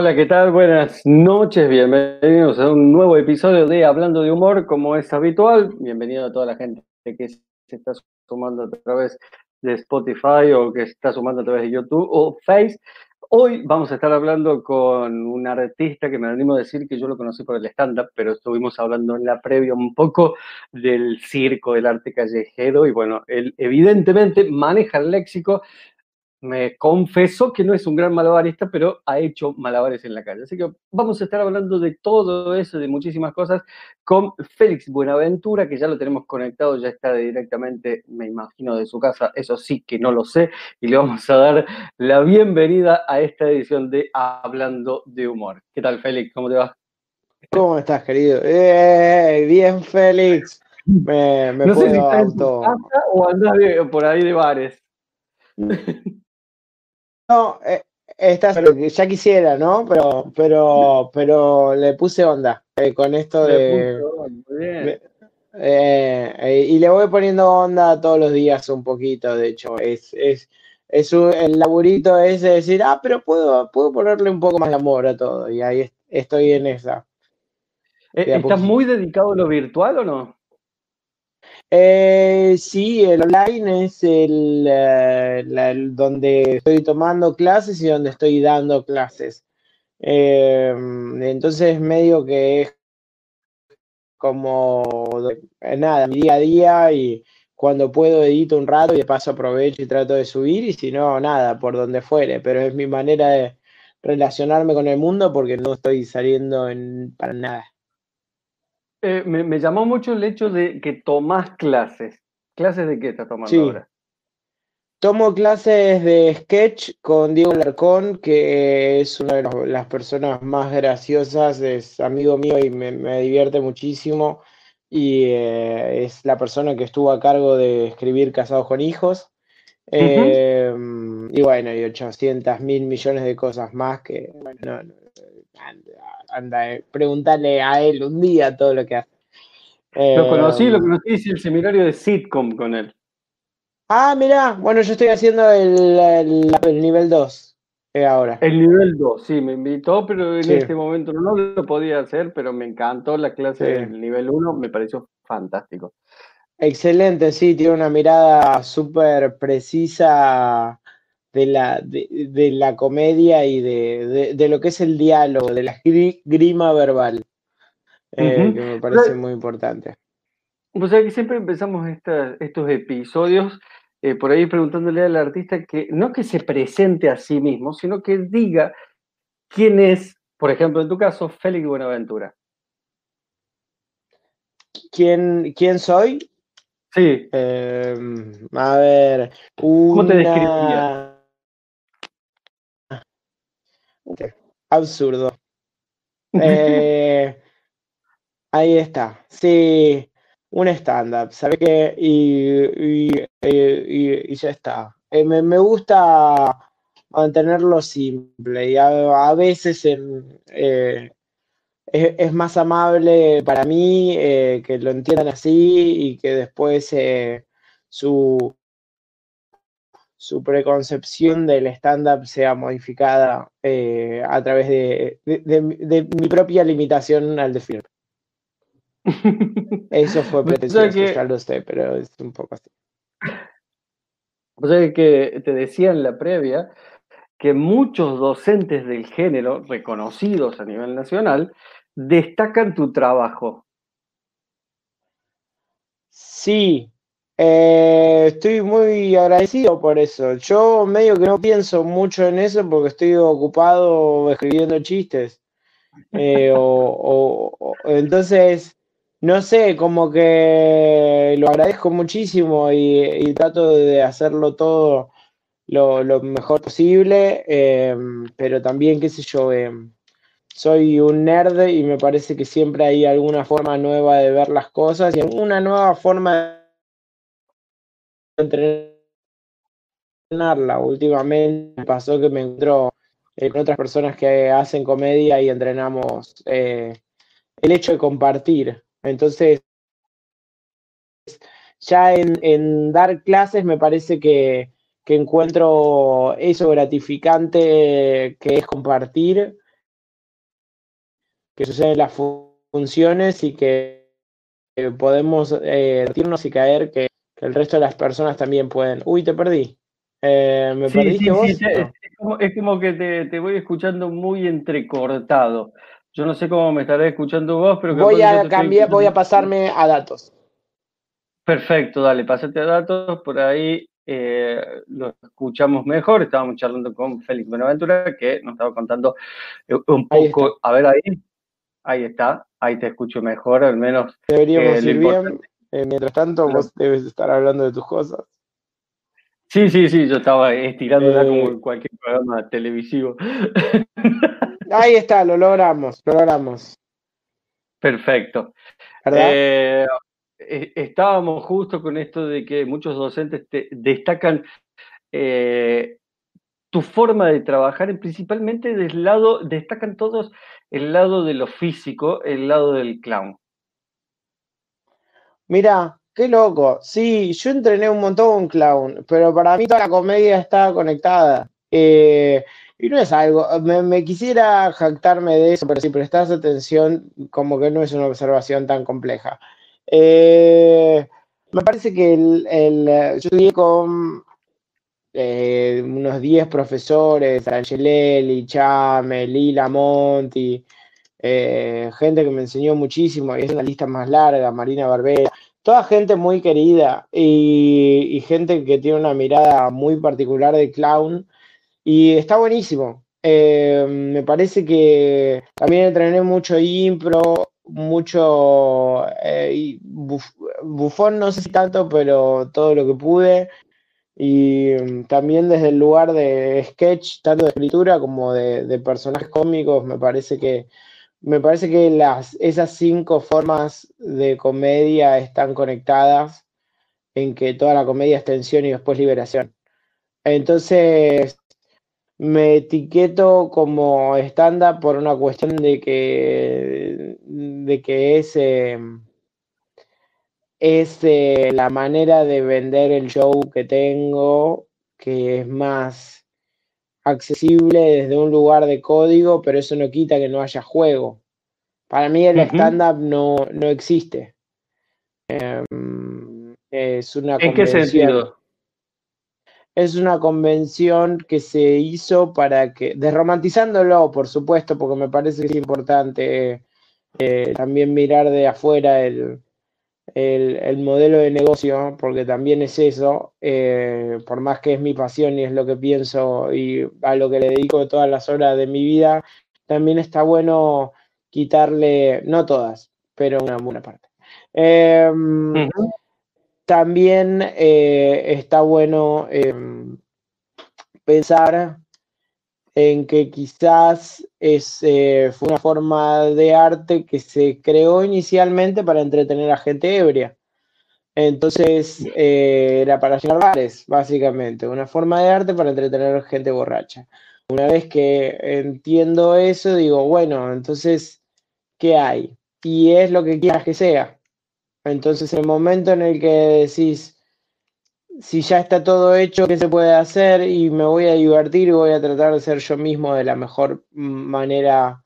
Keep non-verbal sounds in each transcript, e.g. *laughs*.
Hola, ¿qué tal? Buenas noches, bienvenidos a un nuevo episodio de Hablando de Humor, como es habitual. Bienvenido a toda la gente que se está sumando a través de Spotify o que está sumando a través de YouTube o Face. Hoy vamos a estar hablando con un artista que me animo a decir que yo lo conocí por el stand-up, pero estuvimos hablando en la previa un poco del circo, del arte callejero, y bueno, él evidentemente maneja el léxico me confesó que no es un gran malabarista, pero ha hecho malabares en la calle. Así que vamos a estar hablando de todo eso, de muchísimas cosas, con Félix Buenaventura, que ya lo tenemos conectado, ya está directamente, me imagino, de su casa, eso sí que no lo sé, y le vamos a dar la bienvenida a esta edición de Hablando de Humor. ¿Qué tal, Félix? ¿Cómo te va? ¿Cómo estás, querido? Eh, bien, Félix. Me, me no sé si estás en tu casa o andas por ahí de bares. No, eh, ya quisiera, ¿no? Pero, pero, pero le puse onda eh, con esto de. Eh, y le voy poniendo onda todos los días un poquito, de hecho. Es, es, es un, el laburito es de decir, ah, pero puedo, puedo ponerle un poco más de amor a todo. Y ahí estoy en esa. ¿Estás muy dedicado a lo virtual o no? Eh, sí, el online es el, eh, donde estoy tomando clases y donde estoy dando clases. Eh, entonces, medio que es como nada, mi día a día y cuando puedo edito un rato y de paso aprovecho y trato de subir y si no, nada, por donde fuere, pero es mi manera de relacionarme con el mundo porque no estoy saliendo en, para nada. Eh, me, llamó mucho el hecho de que tomás clases. ¿Clases de qué estás tomando ahora? Tomo clases de sketch con Diego Larcón, que es una de las personas más graciosas, es amigo mío y me, divierte muchísimo. Y eh, es la persona que estuvo a cargo de escribir Casados con Hijos. Em, y bueno, y 800 mil millones de cosas más que, bueno, anda, eh, preguntarle a él un día todo lo que hace. lo conocí, lo eh, conocí, hice el seminario de sitcom con él. Ah, mirá, bueno, yo estoy haciendo el, nivel 2 eh, ahora. El nivel 2, sí, me invitó, pero en este momento no lo podía hacer, pero me encantó la clase del nivel 1, me pareció fantástico. Excelente, sí, tiene una mirada súper precisa de la, de, la comedia y de, lo que es el diálogo, de la grima verbal, eh, que me parece muy importante. Pues que siempre empezamos estos episodios eh, por ahí preguntándole al artista que no que se presente a sí mismo, sino que diga quién es, por ejemplo, en tu caso, Félix Buenaventura. ¿Quién, quién soy? Sí. Em, a ver, ¿cómo te describirías? Absurdo. *laughs* Eh, ahí está. Sí, un stand-up, ¿sabe qué? Y, y, ya está. Eh, me, gusta mantenerlo simple y a, veces eh, es, más amable para mí que lo entiendan así y que después su, su preconcepción del stand-up sea modificada eh, a través de, mi propia limitación al decir. *laughs* Eso fue pretencioso, ya lo sé, pero es un poco así. O sea que te decía en la previa que muchos docentes del género, reconocidos a nivel nacional, destacan tu trabajo. Sí, eh, estoy muy agradecido por eso. Yo medio que no pienso mucho en eso porque estoy ocupado escribiendo chistes. Eh, o, entonces, no sé, como que lo agradezco muchísimo y, trato de hacerlo todo lo, mejor posible, em, pero también, qué sé yo, em, soy un nerd y me parece que siempre hay alguna forma nueva de ver las cosas y una nueva forma entrenarla. Últimamente pasó que me encontró eh, con otras personas que hacen comedia y entrenamos eh, el hecho de compartir. Entonces, ya en, dar clases me parece que, que, encuentro eso gratificante que es compartir que suceden las funciones y que podemos eh, y caer que, el resto de las personas también pueden. Uy, te perdí. Eh, ¿Me perdiste vos? es, como, que te, voy escuchando muy entrecortado. Yo no sé cómo me estaré escuchando vos, pero... Voy a cambiar, voy a pasarme a datos. Perfecto, dale, pásate a datos, por ahí eh, lo escuchamos mejor. Estábamos charlando con Félix Buenaventura, que nos estaba contando eh, un poco. A ver ahí, ahí está, ahí te escucho mejor, al menos. Deberíamos eh, ir bien. Mientras tanto, vos debes estar hablando de tus cosas. Sí, sí, sí, yo estaba estirándola como en cualquier programa televisivo. *laughs* Ahí está, lo logramos, lo logramos. Perfecto. Eh, estábamos justo con esto de que muchos docentes destacan eh, tu forma de trabajar, principalmente del lado, destacan todos el lado de lo físico, el lado del clown. Mira, qué loco. Sí, yo entrené un montón clown, pero para mí toda la comedia está conectada. Eh, y no es algo, me, me, quisiera jactarme de eso, pero si prestas atención, como que no es una observación tan compleja. Eh, me parece que el, yo estudié con eh, unos 10 profesores, Angelelli, Chame, Lila Monti, eh, gente que me enseñó muchísimo, y es una lista más larga, Marina Barbera, toda gente muy querida y, gente que tiene una mirada muy particular de clown, y está buenísimo. me parece que también entrené mucho impro, mucho eh, bufón, no sé si tanto, pero todo lo que pude. Y mm, también desde el lugar de sketch, tanto de escritura como de, personajes cómicos, me parece que me parece que las, esas cinco formas de comedia están conectadas en que toda la comedia es tensión y después liberación. Entonces, me etiqueto como stand-up por una cuestión de que, de que es, em, es eh, la manera de vender el show que tengo, que es más accesible desde un lugar de código, pero eso no quita que no haya juego. Para mí el stand-up no, no existe. Em, es una ¿En qué sentido? es una convención que se hizo para que, desromantizándolo, por supuesto, porque me parece que es importante eh, también mirar de afuera el, modelo de negocio, porque también es eso, eh, por más que es mi pasión y es lo que pienso y a lo que le dedico todas las horas de mi vida, también está bueno quitarle, no todas, pero una buena parte. Em, también eh, está bueno em, pensar en que quizás es, eh, fue una forma de arte que se creó inicialmente para entretener a gente ebria. Entonces eh, era para llenar bares, básicamente, una forma de arte para entretener a gente borracha. Una vez que entiendo eso, digo, bueno, entonces, ¿qué hay? Y es lo que quieras que sea. Entonces, el momento en el que decís, si ya está todo hecho, ¿qué se puede hacer? Y me voy a divertir y voy a tratar de ser yo mismo de la mejor manera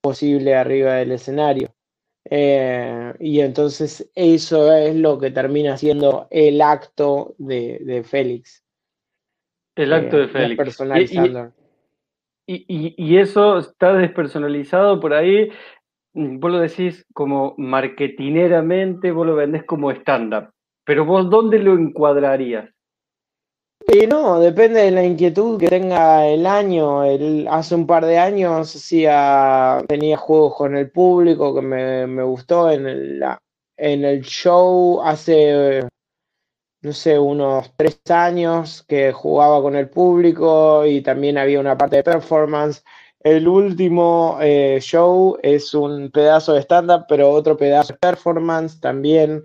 posible arriba del escenario. Eh, y entonces eso es lo que termina siendo el acto de, Félix. El acto de eh, Félix. Personalizando. Y, y, eso está despersonalizado por ahí Mm, vos lo decís como marketineramente, vos lo vendés como estándar, pero vos ¿dónde lo encuadrarías? Eh, no, depende de la inquietud que tenga el año. El, hace un par de años hacía, tenía juegos con el público que me, gustó en el, en el show hace, no sé, unos tres años que jugaba con el público y también había una parte de performance. El último eh, show es un pedazo de stand-up, pero otro pedazo de performance también.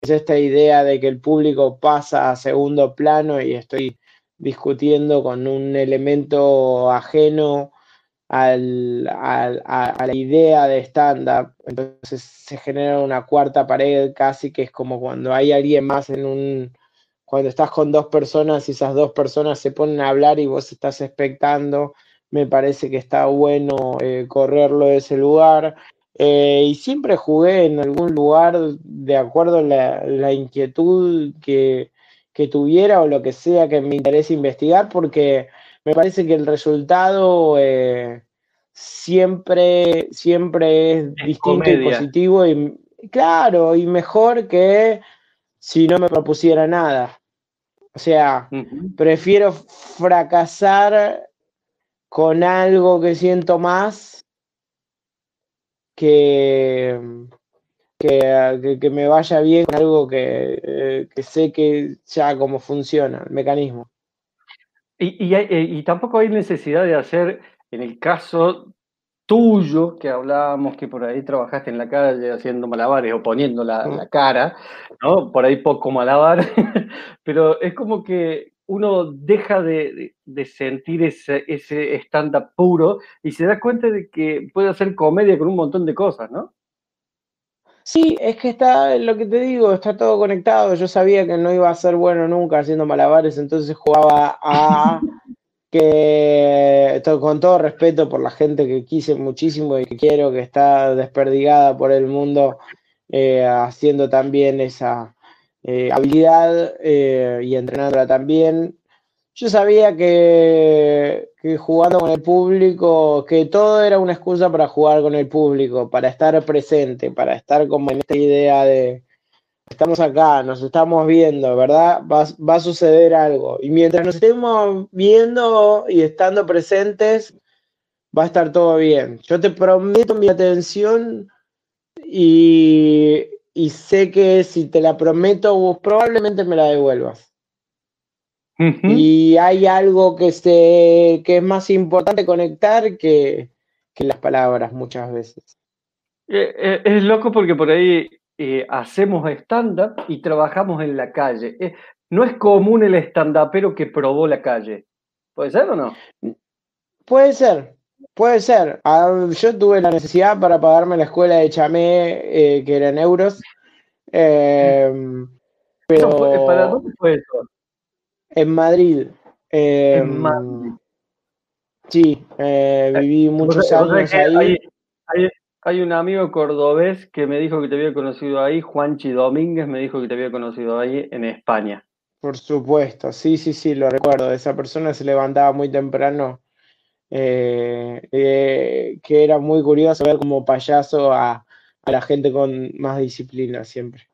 Es esta idea de que el público pasa a segundo plano y estoy discutiendo con un elemento ajeno a, la idea de stand-up. Entonces se genera una cuarta pared casi que es como cuando hay alguien más en un... Cuando estás con dos personas y esas dos personas se ponen a hablar y vos estás expectando me parece que está bueno eh, correrlo de ese lugar. Eh, y siempre jugué en algún lugar de acuerdo a la, inquietud que, tuviera o lo que sea que me interese investigar, porque me parece que el resultado eh, siempre, siempre es, distinto y positivo y claro, y mejor que si no me propusiera nada. O sea, prefiero fracasar con algo que siento más que, que, me vaya bien con algo que, que, sé que ya cómo funciona el mecanismo. Y, y, y, tampoco hay necesidad de hacer, en el caso tuyo, que hablábamos que por ahí trabajaste en la calle haciendo malabares o poniendo la, la cara, ¿no? Por ahí poco malabar, *laughs* pero es como que uno deja de, sentir ese, ese stand-up puro y se da cuenta de que puede hacer comedia con un montón de cosas, ¿no? Sí, es que está, lo que te digo, está todo conectado. Yo sabía que no iba a ser bueno nunca haciendo malabares, entonces jugaba a *laughs* que, con todo respeto por la gente que quise muchísimo y que quiero, que está desperdigada por el mundo, eh, haciendo también esa, eh, habilidad eh, y entrenándola también. Yo sabía que, jugando con el público, que todo era una excusa para jugar con el público, para estar presente, para estar como en esta idea de estamos acá, nos estamos viendo, ¿verdad? Va, va a suceder algo. Y mientras nos estemos viendo y estando presentes, va a estar todo bien. Yo te prometo mi atención y, y sé que si te la prometo, vos probablemente me la devuelvas. Y hay algo que, se, que es más importante conectar que, las palabras muchas veces. Eh, eh, es loco porque por ahí eh, hacemos stand-up y trabajamos en la calle. no es común el stand-upero que probó la calle. ¿Puede ser o no? Puede ser, Puede ser. Ah, yo tuve la necesidad para pagarme la escuela de chamé, eh, que era en euros. Em, pero... ¿Para dónde fue eso? En Madrid. en Madrid. Em, sí, eh, viví muchos años ahí. Hay, un amigo cordobés que me dijo que te había conocido ahí, Juanchi Domínguez me dijo que te había conocido ahí en España. Por supuesto, sí, sí, sí, lo recuerdo. Esa persona se levantaba muy temprano eh, eh, que era muy curioso ver como payaso a, la gente con más disciplina siempre.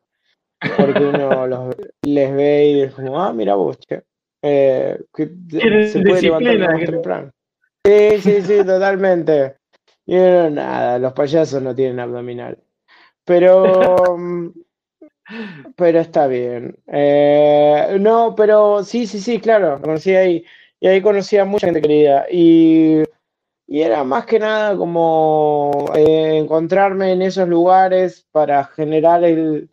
Porque uno *laughs* los, les ve y es como, ah, mira vos, che. Eh, se puede levantar más temprano. Sí, sí, sí, totalmente. Y no, nada, los payasos no tienen abdominal. Pero, pero está bien. no, pero sí, sí, sí, claro, conocí ahí. Y ahí conocí a mucha gente querida. Y, era más que nada como eh, encontrarme en esos lugares para generar el,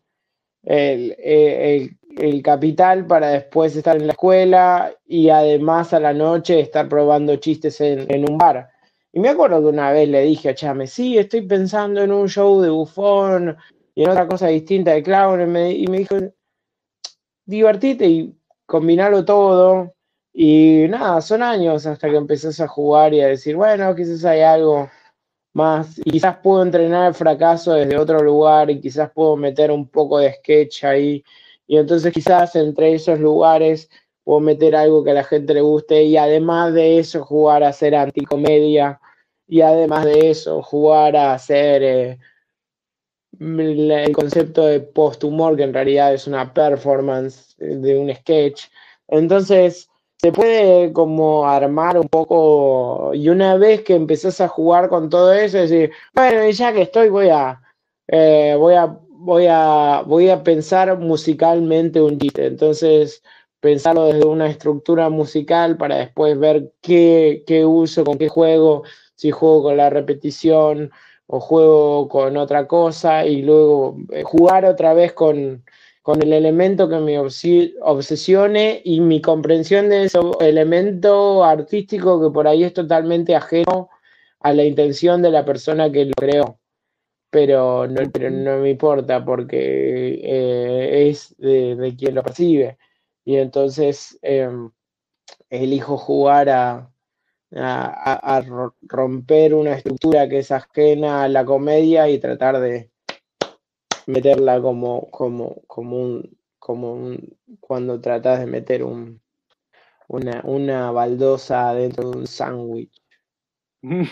el, capital para después estar en la escuela y además a la noche estar probando chistes en, un bar. Y me acuerdo que una vez le dije a Chame, sí, estoy pensando en un show de bufón y en otra cosa distinta de clown. Y me, y me dijo, divertite y combinarlo todo. Y nada, son años hasta que empezás a jugar y a decir, bueno, quizás hay algo más. Y quizás puedo entrenar el fracaso desde otro lugar y quizás puedo meter un poco de sketch ahí. Y entonces quizás entre esos lugares puedo meter algo que a la gente le guste y además de eso jugar a hacer anticomedia y además de eso jugar a hacer eh, el concepto de post-humor que en realidad es una performance de un sketch. Entonces, se puede como armar un poco y una vez que empezás a jugar con todo eso, decir, bueno, ya que estoy voy a, eh, voy a, voy a, voy a pensar musicalmente un chiste. Entonces, pensarlo desde una estructura musical para después ver qué, qué uso, con qué juego, si juego con la repetición o juego con otra cosa y luego eh, jugar otra vez con, con el elemento que me obsesione y mi comprensión de ese elemento artístico que por ahí es totalmente ajeno a la intención de la persona que lo creó. Pero no, no me importa porque eh, es de, quien lo percibe. Y entonces em, elijo jugar a, a, romper una estructura que es ajena a la comedia y tratar de meterla como, como, como un, como un, cuando tratas de meter un, una, una baldosa dentro de un sándwich. *laughs*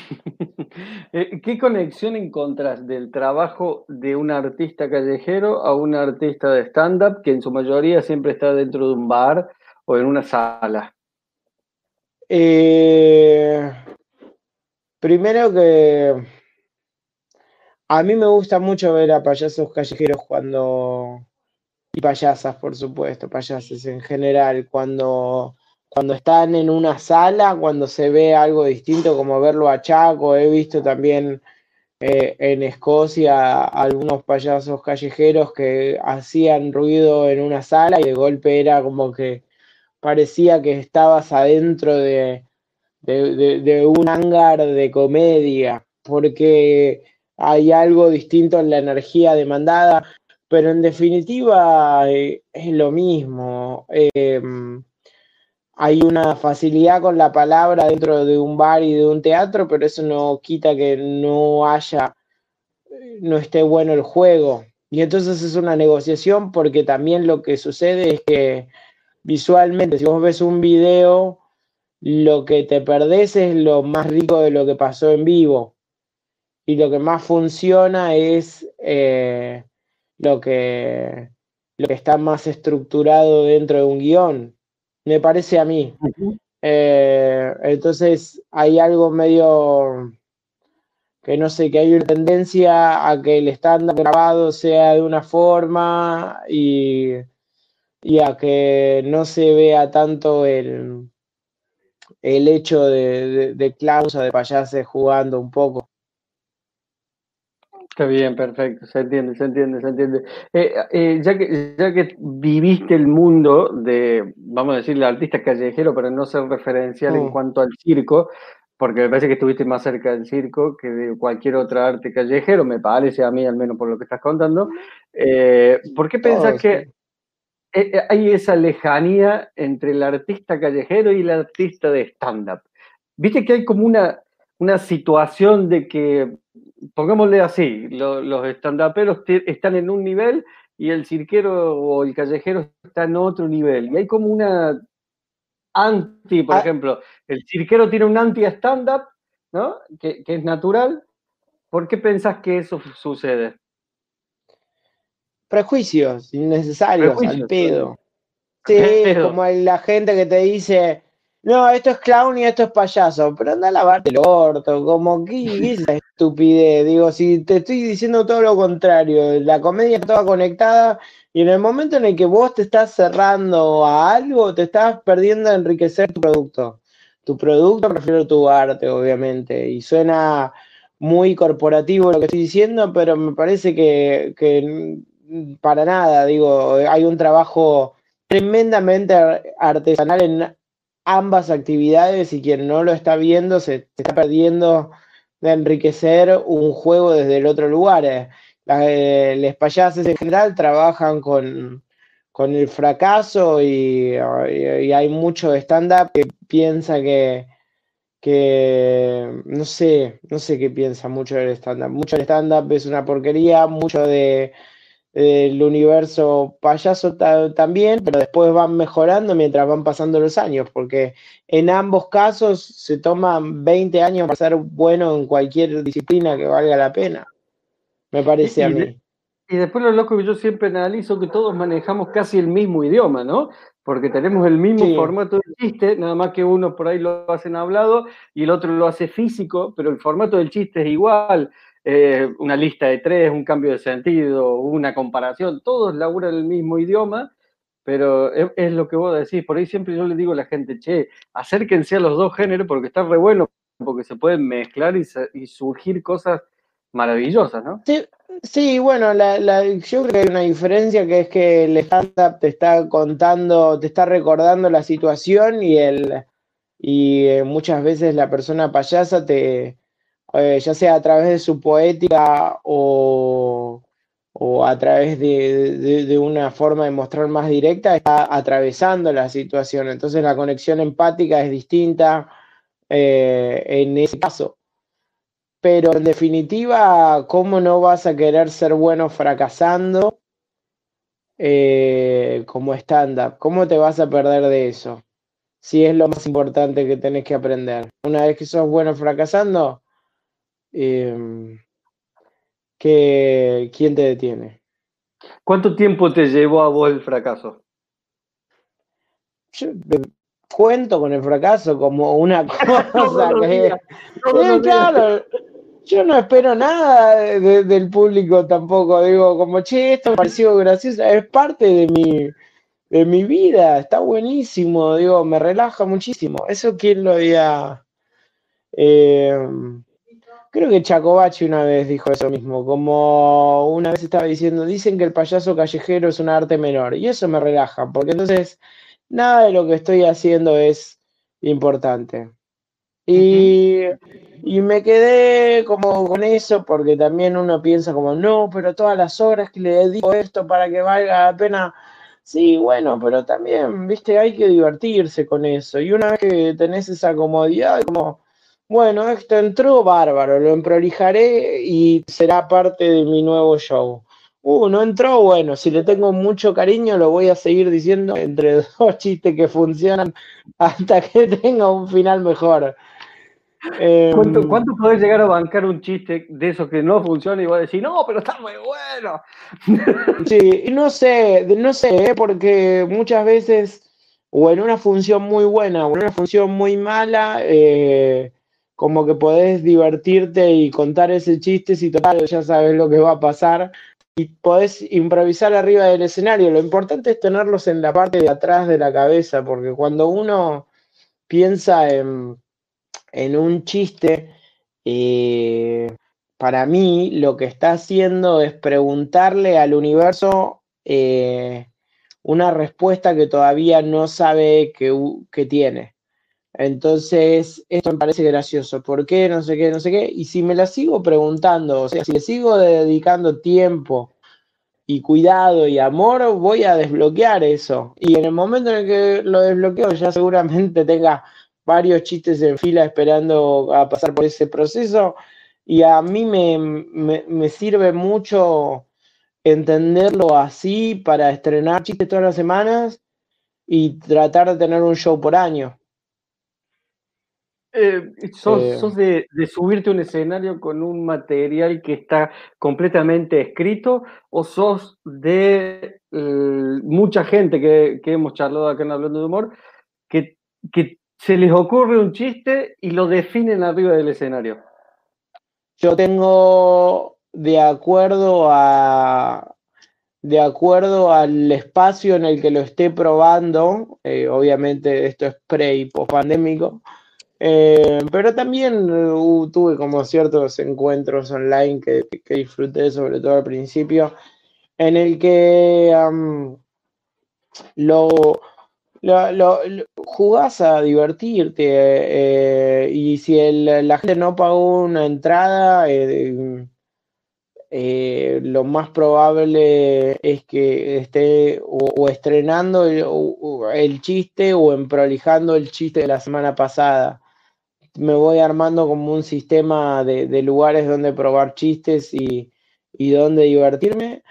Eh, ¿Qué conexión encontrás del trabajo de un artista callejero a un artista de stand-up que en su mayoría siempre está dentro de un bar o en una sala? Eh, primero que a mí me gusta mucho ver a payasos callejeros cuando, y payasas por supuesto, payasos en general, cuando cuando están en una sala, cuando se ve algo distinto, como verlo a Chaco, he visto también eh, en Escocia algunos payasos callejeros que hacían ruido en una sala y de golpe era como que parecía que estabas adentro de, de, un hangar de comedia, porque hay algo distinto en la energía demandada, pero en definitiva eh, es lo mismo. Em, hay una facilidad con la palabra dentro de un bar y de un teatro, pero eso no quita que no haya, no esté bueno el juego. Y entonces es una negociación porque también lo que sucede es que visualmente, si vos ves un video, lo que te perdés es lo más rico de lo que pasó en vivo. Y lo que más funciona es eh, lo, que, lo que está más estructurado dentro de un guion me parece a mí. Eh, entonces hay algo medio que no sé, que hay una tendencia a que el estándar grabado sea de una forma y, a que no se vea tanto el, el hecho de, de, de clowns o de payases jugando un poco. Está bien, perfecto, se entiende, se entiende, se entiende. Eh, eh, ya, que, ya que viviste el mundo de, vamos a decir, el artista callejero, pero no ser referencial en cuanto al circo, porque me parece que estuviste más cerca del circo que de cualquier otro arte callejero, me parece a mí, al menos por lo que estás contando. Eh, ¿Por qué pensás que hay esa lejanía entre el artista callejero y el artista de stand-up? Viste que hay como una, una situación de que pongámosle así, los estandaperos están en un nivel y el cirquero o el callejero está en otro nivel. Y hay como una anti, por ah. ejemplo, el cirquero tiene un anti-stand-up, ¿no? Que, es natural. ¿Por qué pensás que eso sucede? Prejuicios innecesarios, al pedo. Sí, como la gente que te dice, no, esto es clown y esto es payaso, pero anda a lavarte el orto, como, ¿qué, *laughs* es esa estupidez? Digo, si te estoy diciendo todo lo contrario, la comedia estaba conectada y en el momento en el que vos te estás cerrando a algo, te estás perdiendo a enriquecer tu producto. Tu producto, prefiero tu arte, obviamente, y suena muy corporativo lo que estoy diciendo, pero me parece que, que para nada, digo, hay un trabajo tremendamente artesanal en ambas actividades y quien no lo está viendo se, está perdiendo de enriquecer un juego desde el otro lugar. Eh, eh, los payases en general trabajan con, el fracaso y, hay mucho stand-up que piensa que, que, no sé, no sé qué piensa mucho del stand-up. Mucho del stand-up es una porquería, mucho de el universo payaso también, pero después van mejorando mientras van pasando los años, porque en ambos casos se toman 20 años para ser bueno en cualquier disciplina que valga la pena, me parece a mí. y después lo loco que yo siempre analizo que todos manejamos casi el mismo idioma, ¿no? Porque tenemos el mismo formato de chiste, nada más que uno por ahí lo hacen hablado y el otro lo hace físico, pero el formato del chiste es igual. Eh, una lista de tres, un cambio de sentido, una comparación, todos laburan el mismo idioma, pero es, lo que vos decís, por ahí siempre yo le digo a la gente, che, acérquense a los dos géneros porque está re bueno, porque se pueden mezclar y, surgir cosas maravillosas, ¿no? Sí, sí bueno, la, yo creo que hay una diferencia que es que el stand-up te está contando, te está recordando la situación y el y eh, muchas veces la persona payasa te, eh, ya sea a través de su poética o, a través de, una forma de mostrar más directa, está atravesando la situación. Entonces la conexión empática es distinta. eh, en ese caso. Pero en definitiva, ¿cómo no vas a querer ser bueno fracasando eh, como stand-up? ¿Cómo te vas a perder de eso? Si es lo más importante que tenés que aprender. Una vez que sos bueno fracasando, em, ¿quién te detiene? ¿Cuánto tiempo te llevó a vos el fracaso? Yo cuento con el fracaso como una *laughs* *laughs* cosa que... claro, yo no espero nada del público tampoco. Digo, como, che, esto me pareció gracioso. Es parte de mi, de mi vida. Está buenísimo. Digo, me relaja muchísimo. Eso quién lo había... Eh, creo que Chacobachi una vez dijo eso mismo. Como una vez estaba diciendo, dicen que el payaso callejero es un arte menor. Y eso me relaja. Porque entonces nada de lo que estoy haciendo es importante. Y, me quedé como con eso, porque también uno piensa como, no, pero todas las horas que le dedico esto para que valga la pena. Sí, bueno, pero también, viste, hay que divertirse con eso. Y una vez que tenés esa comodidad, como, bueno, esto entró bárbaro, lo emprolijaré y será parte de mi nuevo show. Uh, no entró, bueno, si le tengo mucho cariño lo voy a seguir diciendo entre *laughs* dos chistes que funcionan hasta que tenga un final mejor. ¿Cuánto, em, ¿Cuánto, podés llegar a bancar un chiste de esos que no funciona y vos decís, no, pero está muy bueno? *laughs* Sí, no sé, no sé, ¿eh? porque muchas veces, o en una función muy buena o en una función muy mala, eh, como que podés divertirte y contar ese chiste si total ya sabes lo que va a pasar y podés improvisar arriba del escenario. Lo importante es tenerlos en la parte de atrás de la cabeza, porque cuando uno piensa en, un chiste, eh, para mí lo que está haciendo es preguntarle al universo eh, una respuesta que todavía no sabe que, que tiene. Entonces, esto me parece gracioso. ¿Por qué? No sé qué, no sé qué. Y si me la sigo preguntando, o sea, si le sigo dedicando tiempo y cuidado y amor, voy a desbloquear eso. Y en el momento en el que lo desbloqueo, ya seguramente tenga varios chistes en fila esperando a pasar por ese proceso. Y a mí me, me sirve mucho entenderlo así para estrenar chistes todas las semanas y tratar de tener un show por año. Eh, ¿Sos, de, subirte a un escenario con un material que está completamente escrito o sos de eh, mucha gente que, hemos charlado acá en Hablando de Humor que, que se les ocurre un chiste y lo definen arriba del escenario? Yo tengo de acuerdo a de acuerdo al espacio en el que lo esté probando, eh, obviamente esto es pre y post pandémico, eh, pero también uh, tuve como ciertos encuentros online que, disfruté, sobre todo al principio, en el que lo, lo, jugás a divertirte eh, y si la gente no pagó una entrada, eh, lo más probable es que esté o, estrenando el, chiste o emprolijando el chiste de la semana pasada me voy armando como un sistema de, lugares donde probar chistes y, y donde divertirme.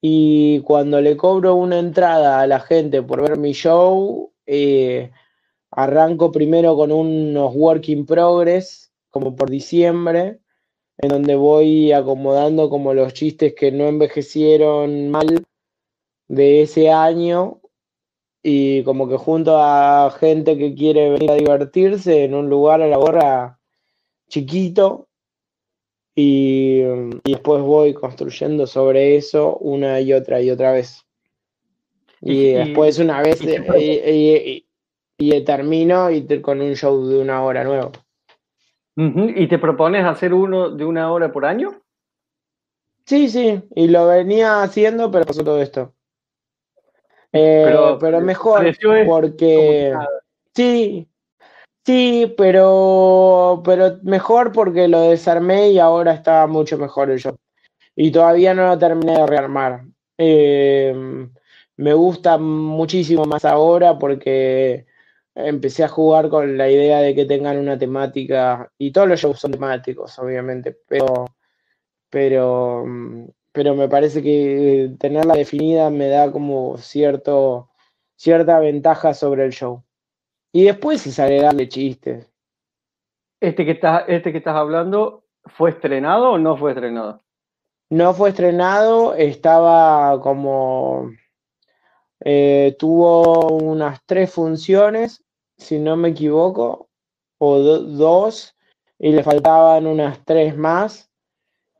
Y cuando le cobro una entrada a la gente por ver mi show, eh, arranco primero con unos work in progress, como por diciembre, en donde voy acomodando como los chistes que no envejecieron mal de ese año y como que junto a gente que quiere venir a divertirse en un lugar a la hora chiquito y, después voy construyendo sobre eso una y otra y otra vez. Y, después una vez y, *laughs* termino y con un show de una hora nuevo. ¿Y te propones hacer uno de una hora por año? Sí, sí, y lo venía haciendo, pero pasó todo esto. Eh, pero, mejor porque sí, sí, pero, pero mejor porque lo desarmé y ahora está mucho mejor el show. Y todavía no lo terminé de rearmar. Em, me gusta muchísimo más ahora porque empecé a jugar con la idea de que tengan una temática, y todos los shows son temáticos, obviamente, pero, pero, mm, pero me parece que tenerla definida me da como cierto, cierta ventaja sobre el show. Y después es agregarle chistes. Este que estás, este que estás hablando, ¿fue estrenado o no fue estrenado? No fue estrenado, estaba como eh, tuvo unas tres funciones, si no me equivoco, o dos, y le faltaban unas tres más.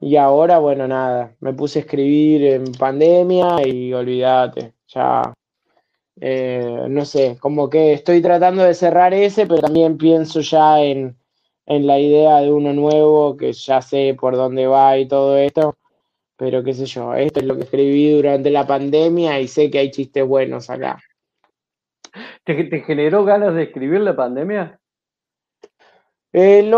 Y ahora, bueno, nada, me puse a escribir en pandemia y olvídate, ya, eh, no sé, como que estoy tratando de cerrar ese, pero también pienso ya en, en la idea de uno nuevo, que ya sé por dónde va y todo esto pero qué sé yo, esto es lo que escribí durante la pandemia y sé que hay chistes buenos acá. ¿Te, generó ganas de escribir la pandemia? Eh,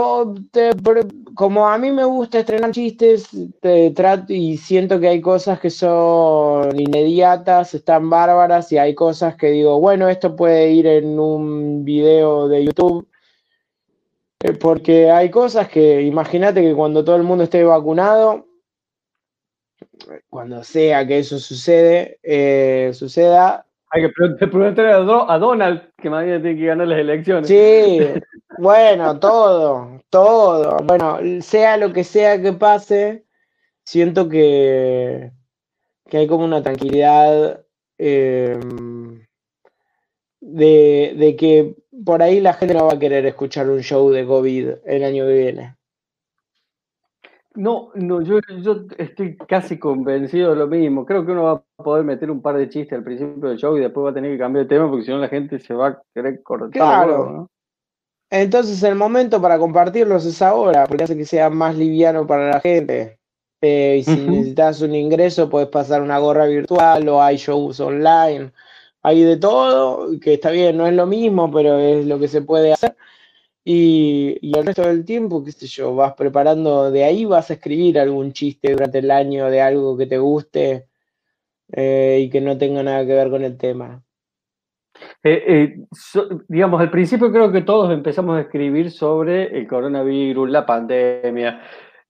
como a mí me gusta estrenar chistes, te trato y siento que hay cosas que son inmediatas, están bárbaras, y hay cosas que digo, bueno, esto puede ir en un video de YouTube. Eh, porque hay cosas que, imagínate que cuando todo el mundo esté vacunado, cuando sea que eso sucede, eh, suceda. Hay que preguntarle a Donald, que más bien tiene que ganar las elecciones. Sí, *laughs* bueno, todo, todo. Bueno, sea lo que sea que pase, siento que, que hay como una tranquilidad em, de, de que por ahí la gente no va a querer escuchar un show de COVID el año que viene. No, no, yo, yo estoy casi convencido de lo mismo. Creo que uno va a poder meter un par de chistes al principio del show y después va a tener que cambiar de tema porque si no la gente se va a querer cortar. Claro. Entonces el momento para compartirlos es ahora, porque hace que sea más liviano para la gente. Eh, y si necesitas un ingreso, puedes pasar una gorra virtual o hay shows online. Hay de todo, que está bien, no es lo mismo, pero es lo que se puede hacer. Y, el resto del tiempo, qué sé yo, vas preparando, de ahí vas a escribir algún chiste durante el año de algo que te guste eh, y que no tenga nada que ver con el tema. Eh, eh, digamos, al principio creo que todos empezamos a escribir sobre el coronavirus, la pandemia,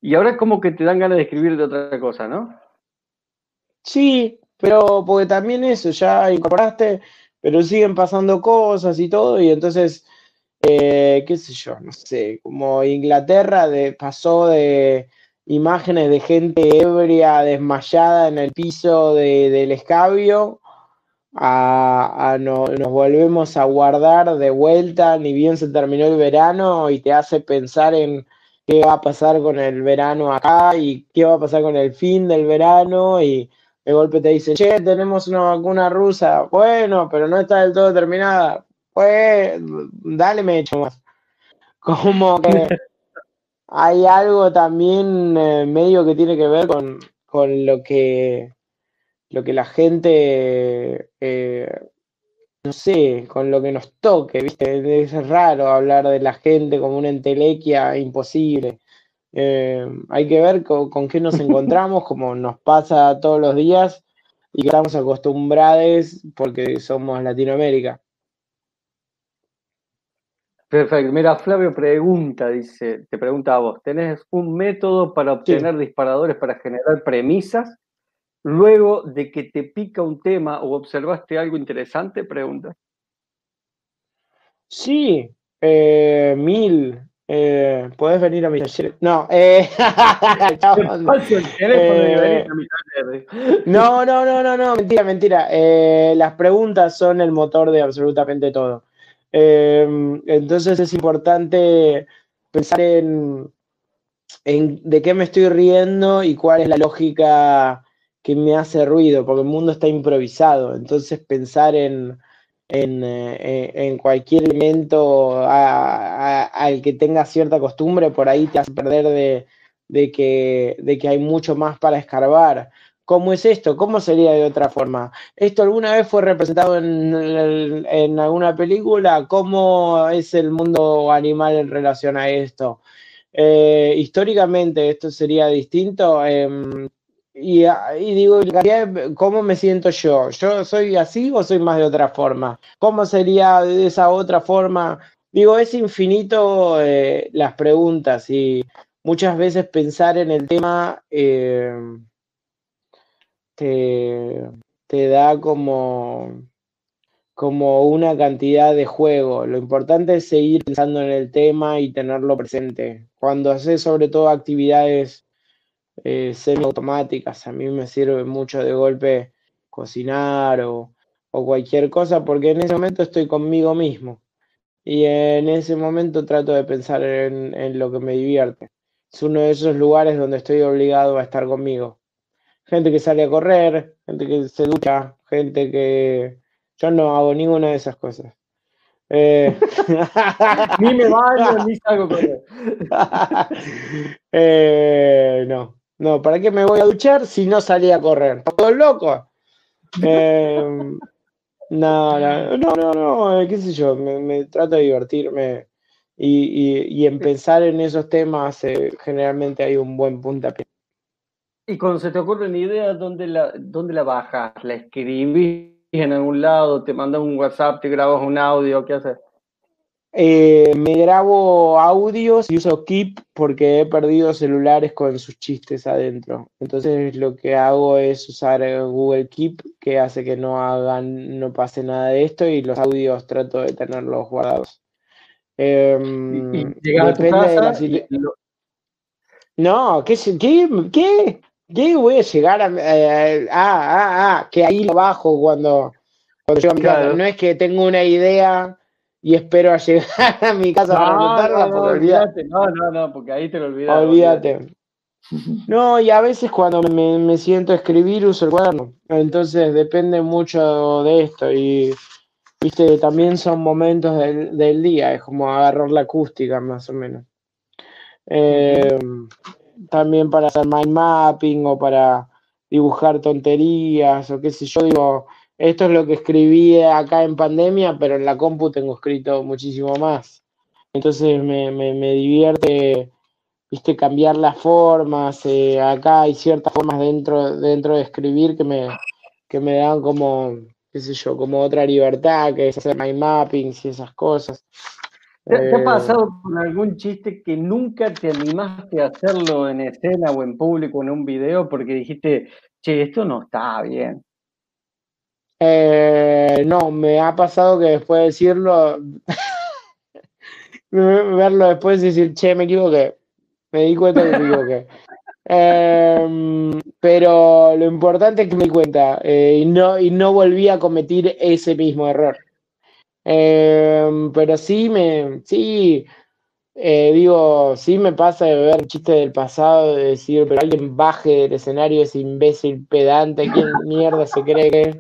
y ahora como que te dan ganas de escribir de otra cosa, ¿no? Sí, pero porque también eso, ya incorporaste, pero siguen pasando cosas y todo, y entonces eh, qué sé yo, no sé, como Inglaterra de, pasó de imágenes de gente ebria, desmayada en el piso del escabio, a, nos volvemos a guardar de vuelta, ni bien se terminó el verano y te hace pensar en qué va a pasar con el verano acá y qué va a pasar con el fin del verano y de golpe te dicen, che, tenemos una vacuna rusa, bueno, pero no está del todo terminada, pues dale, me echo más. Como que *laughs* hay algo también eh, medio que tiene que ver con, lo que lo que la gente eh, no sé, con lo que nos toque, ¿viste? Es raro hablar de la gente como una entelequia imposible. Eh, hay que ver con, con, qué nos *laughs* encontramos, como nos pasa todos los días y que estamos acostumbrados porque somos Latinoamérica. Perfecto. Mira, Flavio pregunta, dice, te pregunta a vos, ¿tenés un método para obtener disparadores para generar premisas? Luego de que te pica un tema o observaste algo interesante, pregunta. Sí, eh, mil. Eh, Puedes venir a mi taller. No, eh, *laughs* eh no, no, no, no, no, mentira, mentira. las preguntas son el motor de absolutamente todo. Em, entonces es importante pensar en, de qué me estoy riendo y cuál es la lógica que me hace ruido, porque el mundo está improvisado. Entonces pensar en, en, eh, cualquier elemento al que tenga cierta costumbre, por ahí te hace perder de, que, de que hay mucho más para escarbar. ¿Cómo es esto? ¿Cómo sería de otra forma? ¿Esto alguna vez fue representado en, alguna película? ¿Cómo es el mundo animal en relación a esto? Eh, históricamente esto sería distinto. Em, y, digo, ¿cómo me siento yo? ¿Yo soy así o soy más de otra forma? ¿Cómo sería de esa otra forma? Digo, es infinito eh, las preguntas y muchas veces pensar en el tema eh, te, te da como, como una cantidad de juego. Lo importante es seguir pensando en el tema y tenerlo presente. Cuando haces sobre todo actividades eh, semiautomáticas, a mí me sirve mucho de golpe cocinar o, o cualquier cosa porque en ese momento estoy conmigo mismo. Y en ese momento trato de pensar en, en lo que me divierte. Es uno de esos lugares donde estoy obligado a estar conmigo gente que sale a correr, gente que se ducha, gente que... Yo no hago ninguna de esas cosas. Eh... *laughs* ni me baño, ni salgo a correr. *laughs* eh, no, no, ¿para qué me voy a duchar si no salí a correr? ¿Todo loco? Eh, *laughs* no, no, no, no, eh, qué sé yo, me, me trato de divertirme y, y, y, en pensar en esos temas eh, generalmente hay un buen puntapié. Y cuando se te ocurre una idea, ¿dónde la, dónde la bajas? ¿La escribís en algún lado? ¿Te mandas un WhatsApp? ¿Te grabas un audio? ¿Qué haces? Eh, me grabo audios y uso Keep porque he perdido celulares con sus chistes adentro. Entonces lo que hago es usar Google Keep que hace que no hagan, no pase nada de esto y los audios trato de tenerlos guardados. Eh, y, y a tu casa de la... y lo... No, ¿qué, qué, qué? ¿Qué voy a llegar a, eh, ah, ah, ah, que ahí lo bajo cuando, cuando llego a mi claro. casa? No es que tengo una idea y espero a llegar *laughs* a mi casa no, para anotarla, no, porque olvídate. No, no, no, porque ahí te lo olvidas. Olvídate. *laughs* No, y a veces cuando me, me, siento a escribir uso el cuaderno. Entonces depende mucho de esto. Y viste, también son momentos del, del día, es como agarrar la acústica más o menos. Eh, también para hacer mind mapping o para dibujar tonterías o qué sé yo, digo, esto es lo que escribí acá en pandemia, pero en la compu tengo escrito muchísimo más. Entonces me, me, me divierte, viste, cambiar las formas. Eh, acá hay ciertas formas dentro, dentro de escribir que me, que me dan como, qué sé yo, como otra libertad, que es hacer mind mappings y esas cosas. ¿Te, ¿Te, ha pasado con algún chiste que nunca te animaste a hacerlo en escena o en público en un video porque dijiste, che, esto no está bien? Eh, no, me ha pasado que después de decirlo, *laughs* verlo después y decir, che, me equivoqué. Me di cuenta que me equivoqué. *laughs* eh, pero lo importante es que me di cuenta eh, y, no, y no volví a cometer ese mismo error. Eh, pero sí me, sí, eh, digo, sí me pasa de ver chistes del pasado, de decir, pero alguien baje del escenario ese imbécil pedante, ¿quién mierda se cree que?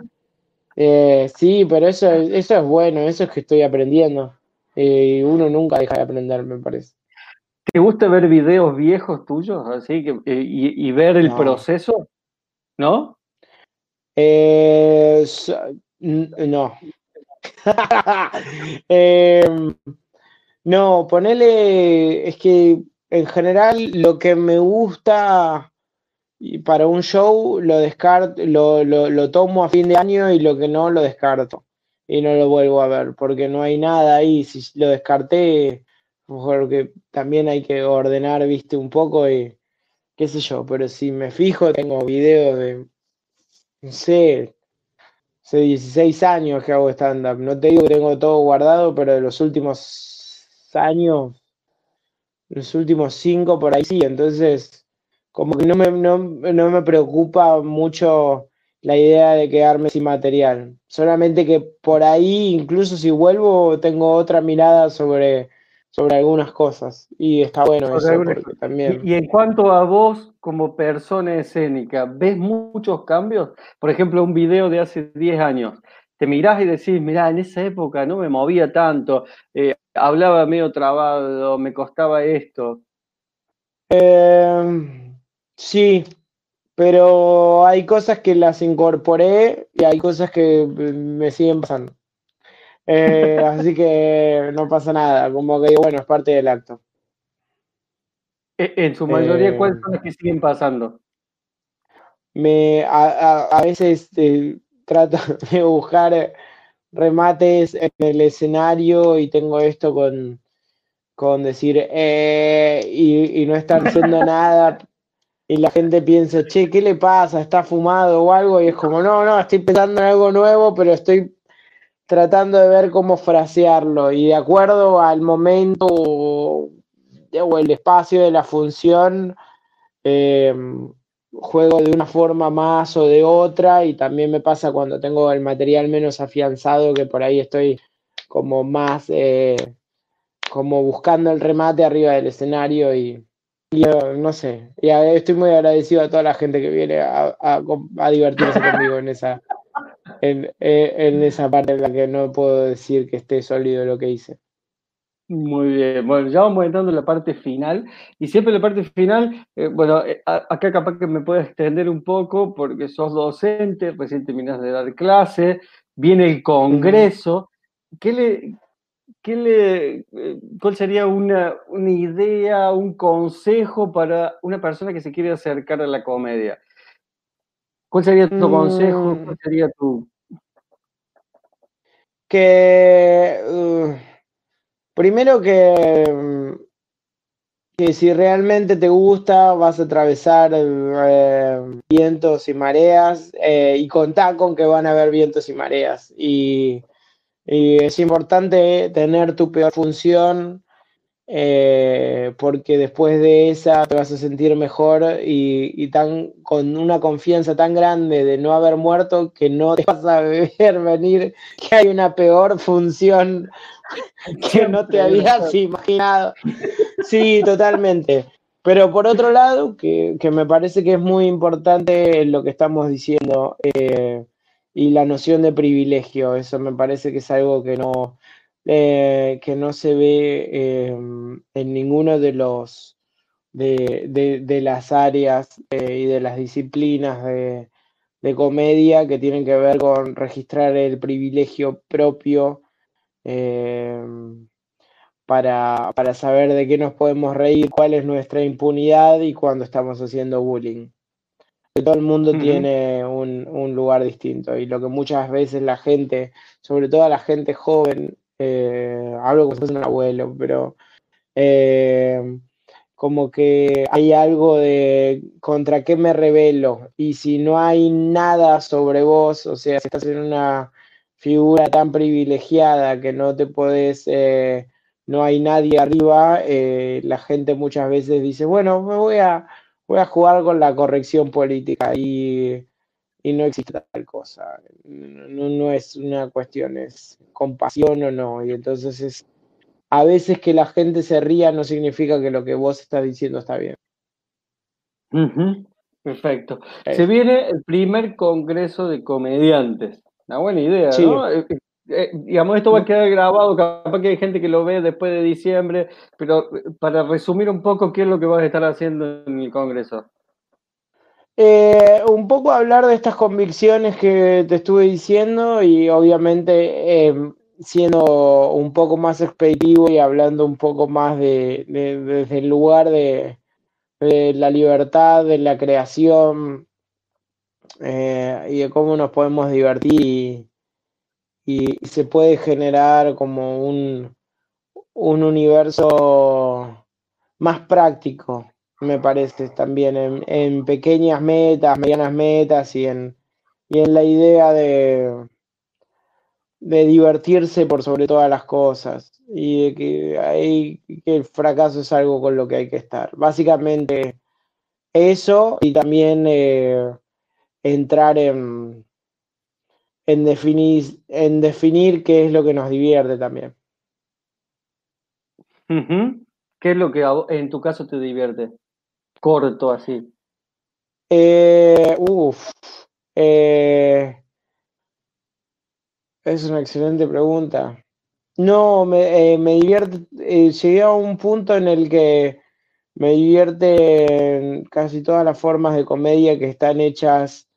Eh, sí, pero eso, eso es bueno, eso es que estoy aprendiendo. Eh, uno nunca deja de aprender, me parece. ¿Te gusta ver videos viejos tuyos, así que y, y ver el no. proceso? ¿No? Eh, so, no, *laughs* eh, no, ponele, es que en general lo que me gusta para un show lo descarto, lo, lo, lo, tomo a fin de año y lo que no lo descarto y no lo vuelvo a ver porque no hay nada ahí. Si lo descarté, porque también hay que ordenar, viste, un poco y qué sé yo, pero si me fijo, tengo videos de, no sé, hace 16 años que hago stand-up. No te digo que tengo todo guardado, pero de los últimos años, los últimos cinco por ahí sí. Entonces, como que no me, no, no me preocupa mucho la idea de quedarme sin material. Solamente que por ahí, incluso si vuelvo, tengo otra mirada sobre sobre algunas cosas y está bueno eso también. Y, y, en cuanto a vos como persona escénica, ¿ves muchos cambios? Por ejemplo, un video de hace 10 años. Te mirás y decís, mirá, en esa época no me movía tanto, eh, hablaba medio trabado, me costaba esto. Eh, sí, pero hay cosas que las incorporé y hay cosas que me siguen pasando. Eh, *laughs* así que no pasa nada, como que bueno, es parte del acto. En su mayoría, eh, ¿cuáles son las que siguen pasando? me a, veces eh, trato *laughs* de buscar remates en el escenario y tengo esto con, con decir eh, y, y, no estar haciendo *laughs* nada y la gente piensa, che, ¿qué le pasa? ¿Está fumado o algo? Y es como, no, no, estoy pensando en algo nuevo, pero estoy tratando de ver cómo frasearlo y de acuerdo al momento o el espacio de la función, em, juego de una forma más o de otra y también me pasa cuando tengo el material menos afianzado que por ahí estoy como más eh, como buscando el remate arriba del escenario y, no sé, y estoy muy agradecido a toda la gente que viene a, a, divertirse conmigo en esa, en, en, esa parte en la que no puedo decir que esté sólido lo que hice. Muy bien, bueno, ya vamos entrando en la parte final. Y siempre en la parte final, eh, bueno, eh, acá capaz que me puedes extender un poco porque sos docente, recién terminas de dar clase, viene el congreso, ¿qué le, le, eh, ¿cuál sería una, idea, un consejo para una persona que se quiere acercar a la comedia? ¿Cuál sería tu consejo? Mm. ¿Cuál sería tu...? Que... Uh, primero que, que si realmente te gusta vas a atravesar eh, vientos y mareas eh, y contar con que van a haber vientos y mareas. Y y es importante tener tu peor función eh, porque después de esa te vas a sentir mejor y, tan, con una confianza tan grande de no haber muerto que no te *laughs* vas a ver venir que hay una peor función *laughs* que no te habías imaginado. Sí, totalmente. Pero por otro lado, que, me parece que es muy importante lo que estamos diciendo, eh, y la noción de privilegio. Eso me parece que es algo que no, eh, que no se ve em, en ninguno de los de, las áreas eh, y de las disciplinas de, comedia que tienen que ver con registrar el privilegio propio em, para, para saber de qué nos podemos reír, cuál es nuestra impunidad y cuando estamos haciendo bullying todo el mundo tiene un, lugar distinto y lo que muchas veces la gente, sobre todo la gente joven, eh, hablo como si un abuelo, pero eh, como que hay algo de contra qué me revelo y si no hay nada sobre vos, o sea, si estás en una figura tan privilegiada que no te podés, eh, no hay nadie arriba, la gente muchas veces dice, bueno, me voy a voy a jugar con la corrección política y, no existe tal cosa. No, es una cuestión, es compasión o no. Y entonces es, a veces que la gente se ría no significa que lo que vos estás diciendo está bien. Perfecto. Se viene el primer congreso de comediantes. Una buena idea, ¿no? Eh, eh, digamos, esto va a quedar grabado, capaz que hay gente que lo ve después de diciembre, pero eh, para resumir un poco, ¿qué es lo que vas a estar haciendo en el Congreso? Eh, un poco hablar de estas convicciones que te estuve diciendo y obviamente siendo un poco más expeditivo y hablando un poco más de, desde el lugar de, la libertad, de la creación y de cómo nos podemos divertir y, se puede generar como un, un universo más práctico, me parece, también en, pequeñas metas, medianas metas y en, y en la idea de, de divertirse por sobre todas las cosas y que, hay, que el fracaso es algo con lo que hay que estar. Básicamente eso y también eh, entrar en, en definir, en definir qué es lo que nos divierte también. ¿Qué es lo que en tu caso te divierte? Corto así. Eh, eh, es una excelente pregunta. No, me, eh, me divierte, llegué a un punto en el que me divierte casi todas las formas de comedia que están hechas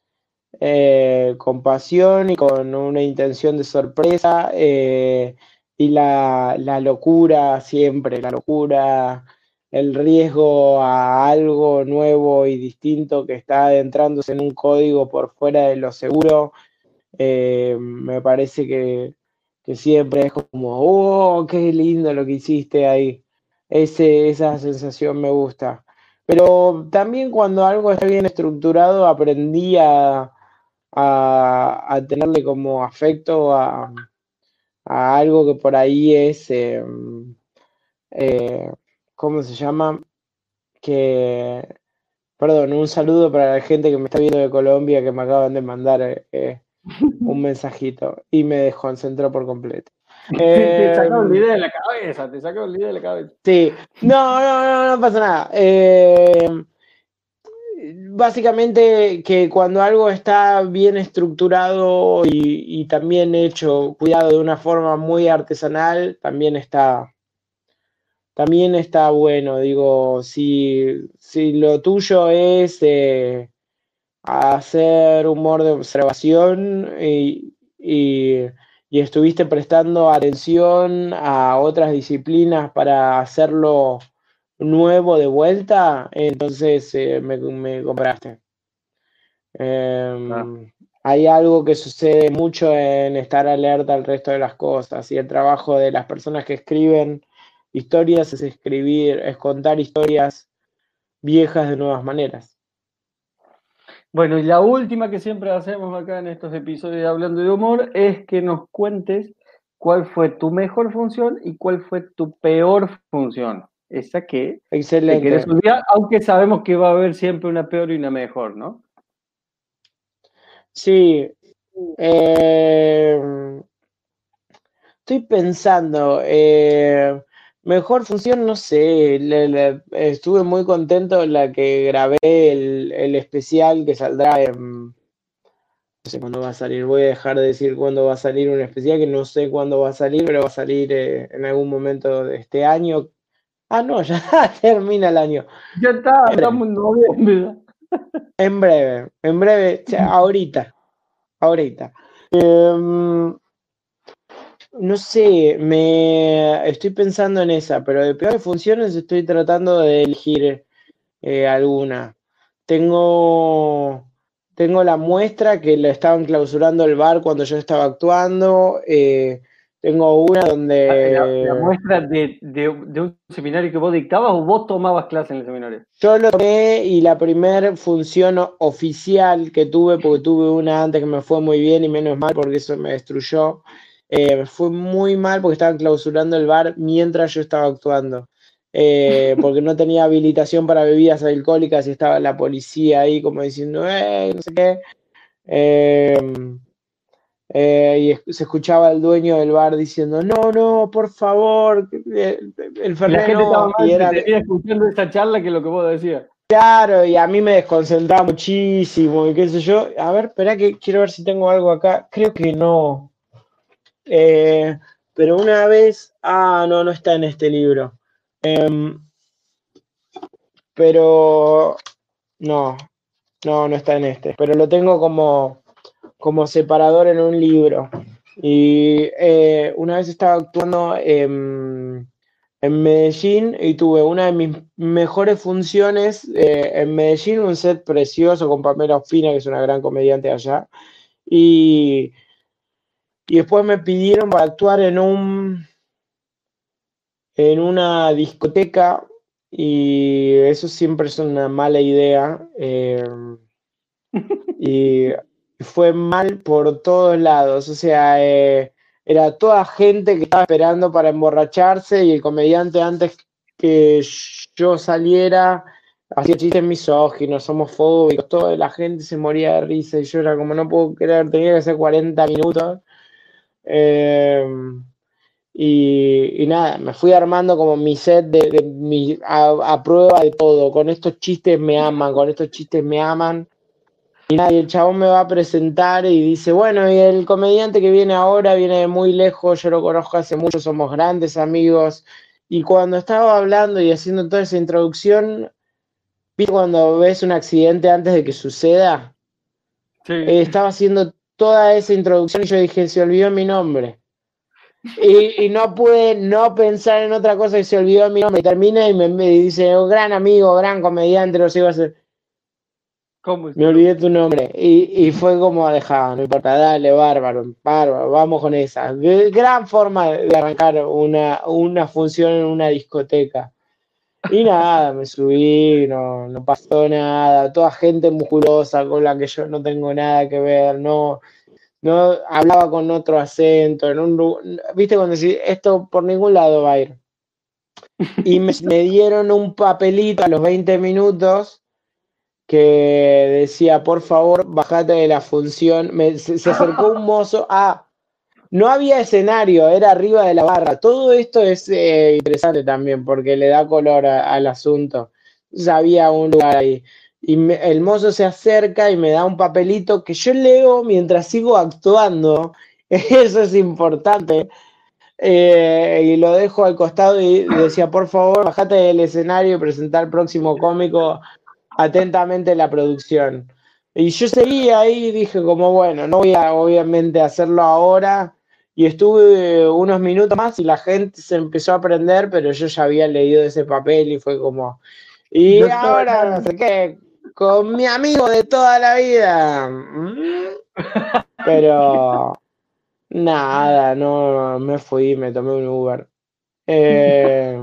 eh, con pasión y con una intención de sorpresa eh, y la, locura siempre, la locura el riesgo a algo nuevo y distinto que está adentrándose en un código por fuera de lo seguro, eh, me parece que, siempre es como, oh, qué lindo lo que hiciste ahí. Ese, esa sensación me gusta. Pero también cuando algo está bien estructurado, aprendí a, tenerle como afecto a, algo que por ahí es, em, eh, ¿cómo se llama? Que, perdón, un saludo para la gente que me está viendo de Colombia que me acaban de mandar eh, eh, un *laughs* mensajito y me desconcentró por completo. te sacó el video de la cabeza, te sacó el video de la cabeza. Sí, no, no, no, no pasa nada. Eh, básicamente que cuando algo está bien estructurado y, también hecho, cuidado de una forma muy artesanal, también está, también está bueno. Digo, si, si lo tuyo es eh, hacer humor de observación y, y, estuviste prestando atención a otras disciplinas para hacerlo nuevo de vuelta, entonces eh, me, compraste. Em, ah. Hay algo que sucede mucho en estar alerta al resto de las cosas y el trabajo de las personas que escriben historias es escribir, es contar historias viejas de nuevas maneras. Bueno, y la última que siempre hacemos acá en estos episodios hablando de humor es que nos cuentes cuál fue tu mejor función y cuál fue tu peor función esa que Excelente. aunque sabemos que va a haber siempre una peor y una mejor, ¿no? Sí. Eh, estoy pensando, eh, mejor función, no sé, estuve muy contento en la que grabé el, especial que saldrá en... No sé cuándo va a salir, voy a dejar de decir cuándo va a salir un especial, que no sé cuándo va a salir, pero va a salir eh, en algún momento de este año, Ah, no, ya *laughs* termina el año. Ya está, estamos en noviembre. En breve, en breve, ahorita, ahorita. Em, no sé, me estoy pensando en esa, pero de peores funciones estoy tratando de elegir eh, alguna. Tengo, tengo la muestra que le estaban clausurando el bar cuando yo estaba actuando. Eh, tengo una donde. ¿La, muestra de, un seminario que vos dictabas o vos tomabas clases en el seminario? Yo lo tomé y la primera función oficial que tuve, porque tuve una antes que me fue muy bien y menos mal porque eso me destruyó. Eh, fue muy mal porque estaban clausurando el bar mientras yo estaba actuando. Eh, *laughs* porque no tenía habilitación para bebidas alcohólicas y estaba la policía ahí como diciendo, eh, no sé qué. Eh, eh, y se escuchaba el dueño del bar diciendo, no, no, por favor, el La gente estaba más era, escuchando esa charla que lo que vos decías. Claro, y a mí me desconcentraba muchísimo, y qué sé yo. A ver, espera que quiero ver si tengo algo acá. Creo que no. Eh, pero una vez, ah, no, no está en este libro. Em, pero, no, no, no está en este. Pero lo tengo como como separador en un libro. Y eh, una vez estaba actuando en, Medellín y tuve una de mis mejores funciones eh, en Medellín, un set precioso con Pamela Ospina, que es una gran comediante allá. Y, y después me pidieron para actuar en un en una discoteca y eso siempre es una mala idea. Eh, *laughs* y fue mal por todos lados. O sea, eh, era toda gente que estaba esperando para emborracharse y el comediante antes que yo saliera hacía chistes misóginos, homofóbicos, toda la gente se moría de risa y yo era como no puedo creer, tenía que hacer 40 minutos. Em, y, nada, me fui armando como mi set de, mi, a, prueba de todo. Con estos chistes me aman, con estos chistes me aman. Y el chabón me va a presentar y dice, bueno, y el comediante que viene ahora viene de muy lejos, yo lo conozco hace mucho, somos grandes amigos. Y cuando estaba hablando y haciendo toda esa introducción, ¿viste cuando ves un accidente antes de que suceda? Sí. Eh, estaba haciendo toda esa introducción y yo dije, se olvidó mi nombre. Y, no pude no pensar en otra cosa y se olvidó mi nombre. Termina y me, dice, oh, gran amigo, gran comediante, sé, iba a ser. ¿Cómo me olvidé tu nombre. Y, fue como dejado, no importa, dale, bárbaro, bárbaro, vamos con esa. Gran forma de arrancar una, una función en una discoteca. Y nada, me subí, no, no pasó nada, toda gente musculosa con la que yo no tengo nada que ver, no, no hablaba con otro acento, en un viste cuando decís esto por ningún lado va a ir. Y me, dieron un papelito a los 20 minutos que decía, por favor, bajate de la función. se, acercó un mozo. Ah, no había escenario, era arriba de la barra. Todo esto es eh, interesante también porque le da color al asunto. Ya había un lugar ahí y el mozo se acerca y me da un papelito que yo leo mientras sigo actuando. *laughs* Eso es importante. Eh, y lo dejo al costado y decía, por favor, bajate del escenario y presenta al próximo cómico atentamente la producción. Y yo seguía ahí y dije como, bueno, no voy a obviamente hacerlo ahora. Y estuve unos minutos más y la gente se empezó a aprender, pero yo ya había leído ese papel y fue como... Y ahora no sé qué, con mi amigo de toda la vida. Mm. Pero *laughs* nada, no me fui, me tomé un Uber. Eh,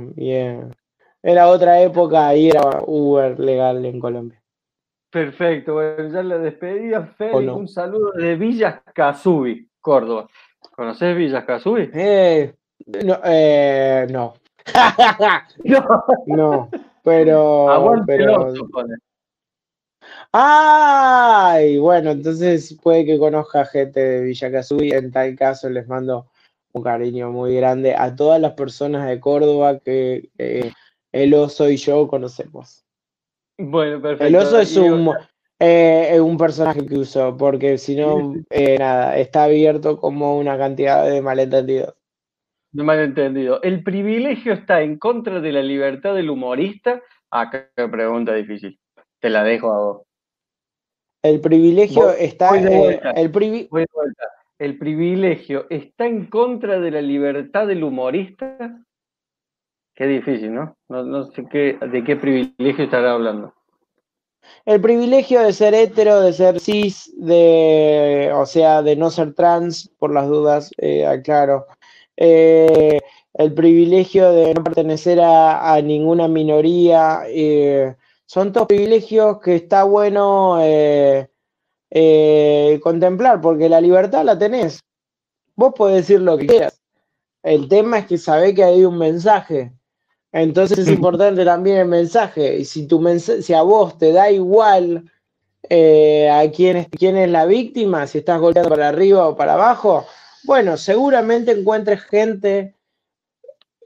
Era otra época y era Uber legal en Colombia. Perfecto, bueno, ya le despedía, Félix, un saludo de Villas Casubi, Córdoba. ¿Conoces Villas Casubi? Eh, no, eh, no. *laughs* no. no. pero, *laughs* pero Ay, bueno, entonces puede que conozca gente de Villa y En tal caso, les mando un cariño muy grande a todas las personas de Córdoba que eh, el oso y yo conocemos. Bueno, perfecto. El oso es un, eh, un personaje que uso, porque si no, eh, nada, está abierto como una cantidad de malentendidos. De malentendido. ¿El privilegio está en contra de la libertad del humorista? Ah, qué pregunta difícil. Te la dejo a vos. El privilegio está. Eh, el, el privilegio está en contra de la libertad del humorista. Qué difícil, ¿no? No, sé qué, de qué privilegio estará hablando. El privilegio de ser hetero, de ser cis, de, o sea, de no ser trans, por las dudas, eh, aclaro. Eh, el privilegio de no pertenecer a, ninguna minoría. Eh, son todos privilegios que está bueno eh, contemplar, porque la libertad la tenés. Vos podés decir lo que quieras. El tema es que sabés que hay un mensaje. Entonces es *laughs* importante también el mensaje. Y si, tu si a vos te da igual eh, a quién es, quién es la víctima, si estás golpeando para arriba o para abajo, bueno, seguramente encuentres gente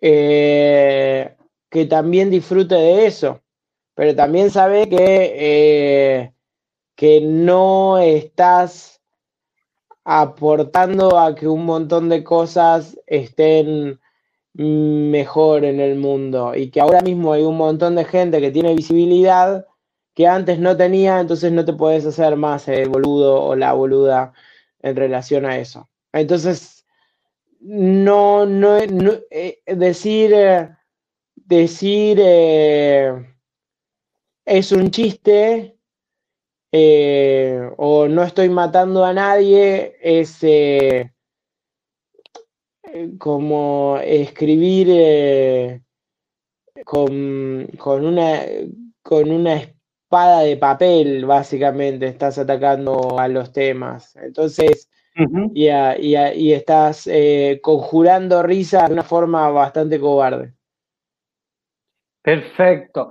que también disfrute de eso pero también sabe que, eh, que no estás aportando a que un montón de cosas estén mejor en el mundo y que ahora mismo hay un montón de gente que tiene visibilidad que antes no tenía, entonces no te puedes hacer más el boludo o la boluda en relación a eso. Entonces, no, no, eh, decir, eh, decir, es un chiste eh, o no estoy matando a nadie, es eh, como escribir eh, con, una, con una espada de papel, básicamente, estás atacando a los temas. Entonces, y, y, estás conjurando risa de una forma bastante cobarde. Perfecto.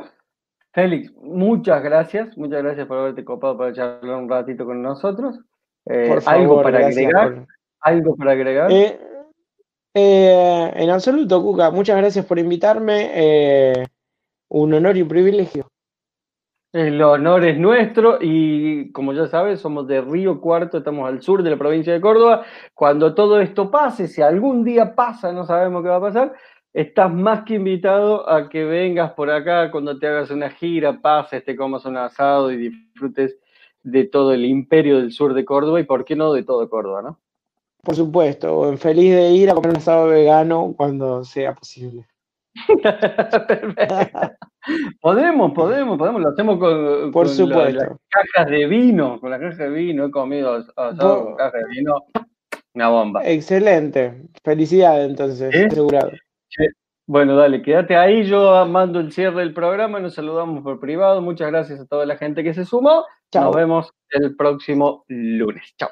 Félix, muchas gracias, muchas gracias por haberte copado para charlar un ratito con nosotros. Eh, ¿Algo para agregar? ¿Algo para agregar? Eh, eh, en absoluto, Cuca, muchas gracias por invitarme. un honor y un privilegio. El honor es nuestro y como ya sabes, somos de Río Cuarto, estamos al sur de la provincia de Córdoba. Cuando todo esto pase, si algún día pasa, no sabemos qué va a pasar, estás más que invitado a que vengas por acá cuando te hagas una gira, pases, te comas un asado y disfrutes de todo el imperio del sur de Córdoba y por qué no de todo Córdoba, ¿no? Por supuesto, feliz de ir a comer un asado vegano cuando sea posible. *laughs* podemos, podemos, podemos, lo hacemos con, Por supuesto. las cajas de vino, con las cajas de vino, he comido asado con cajas de vino, una bomba. Excelente, felicidades entonces, asegurado. Bueno, dale, quédate ahí, yo mando el cierre del programa, nos saludamos por privado, muchas gracias a toda la gente que se sumó, nos vemos el próximo lunes, chao.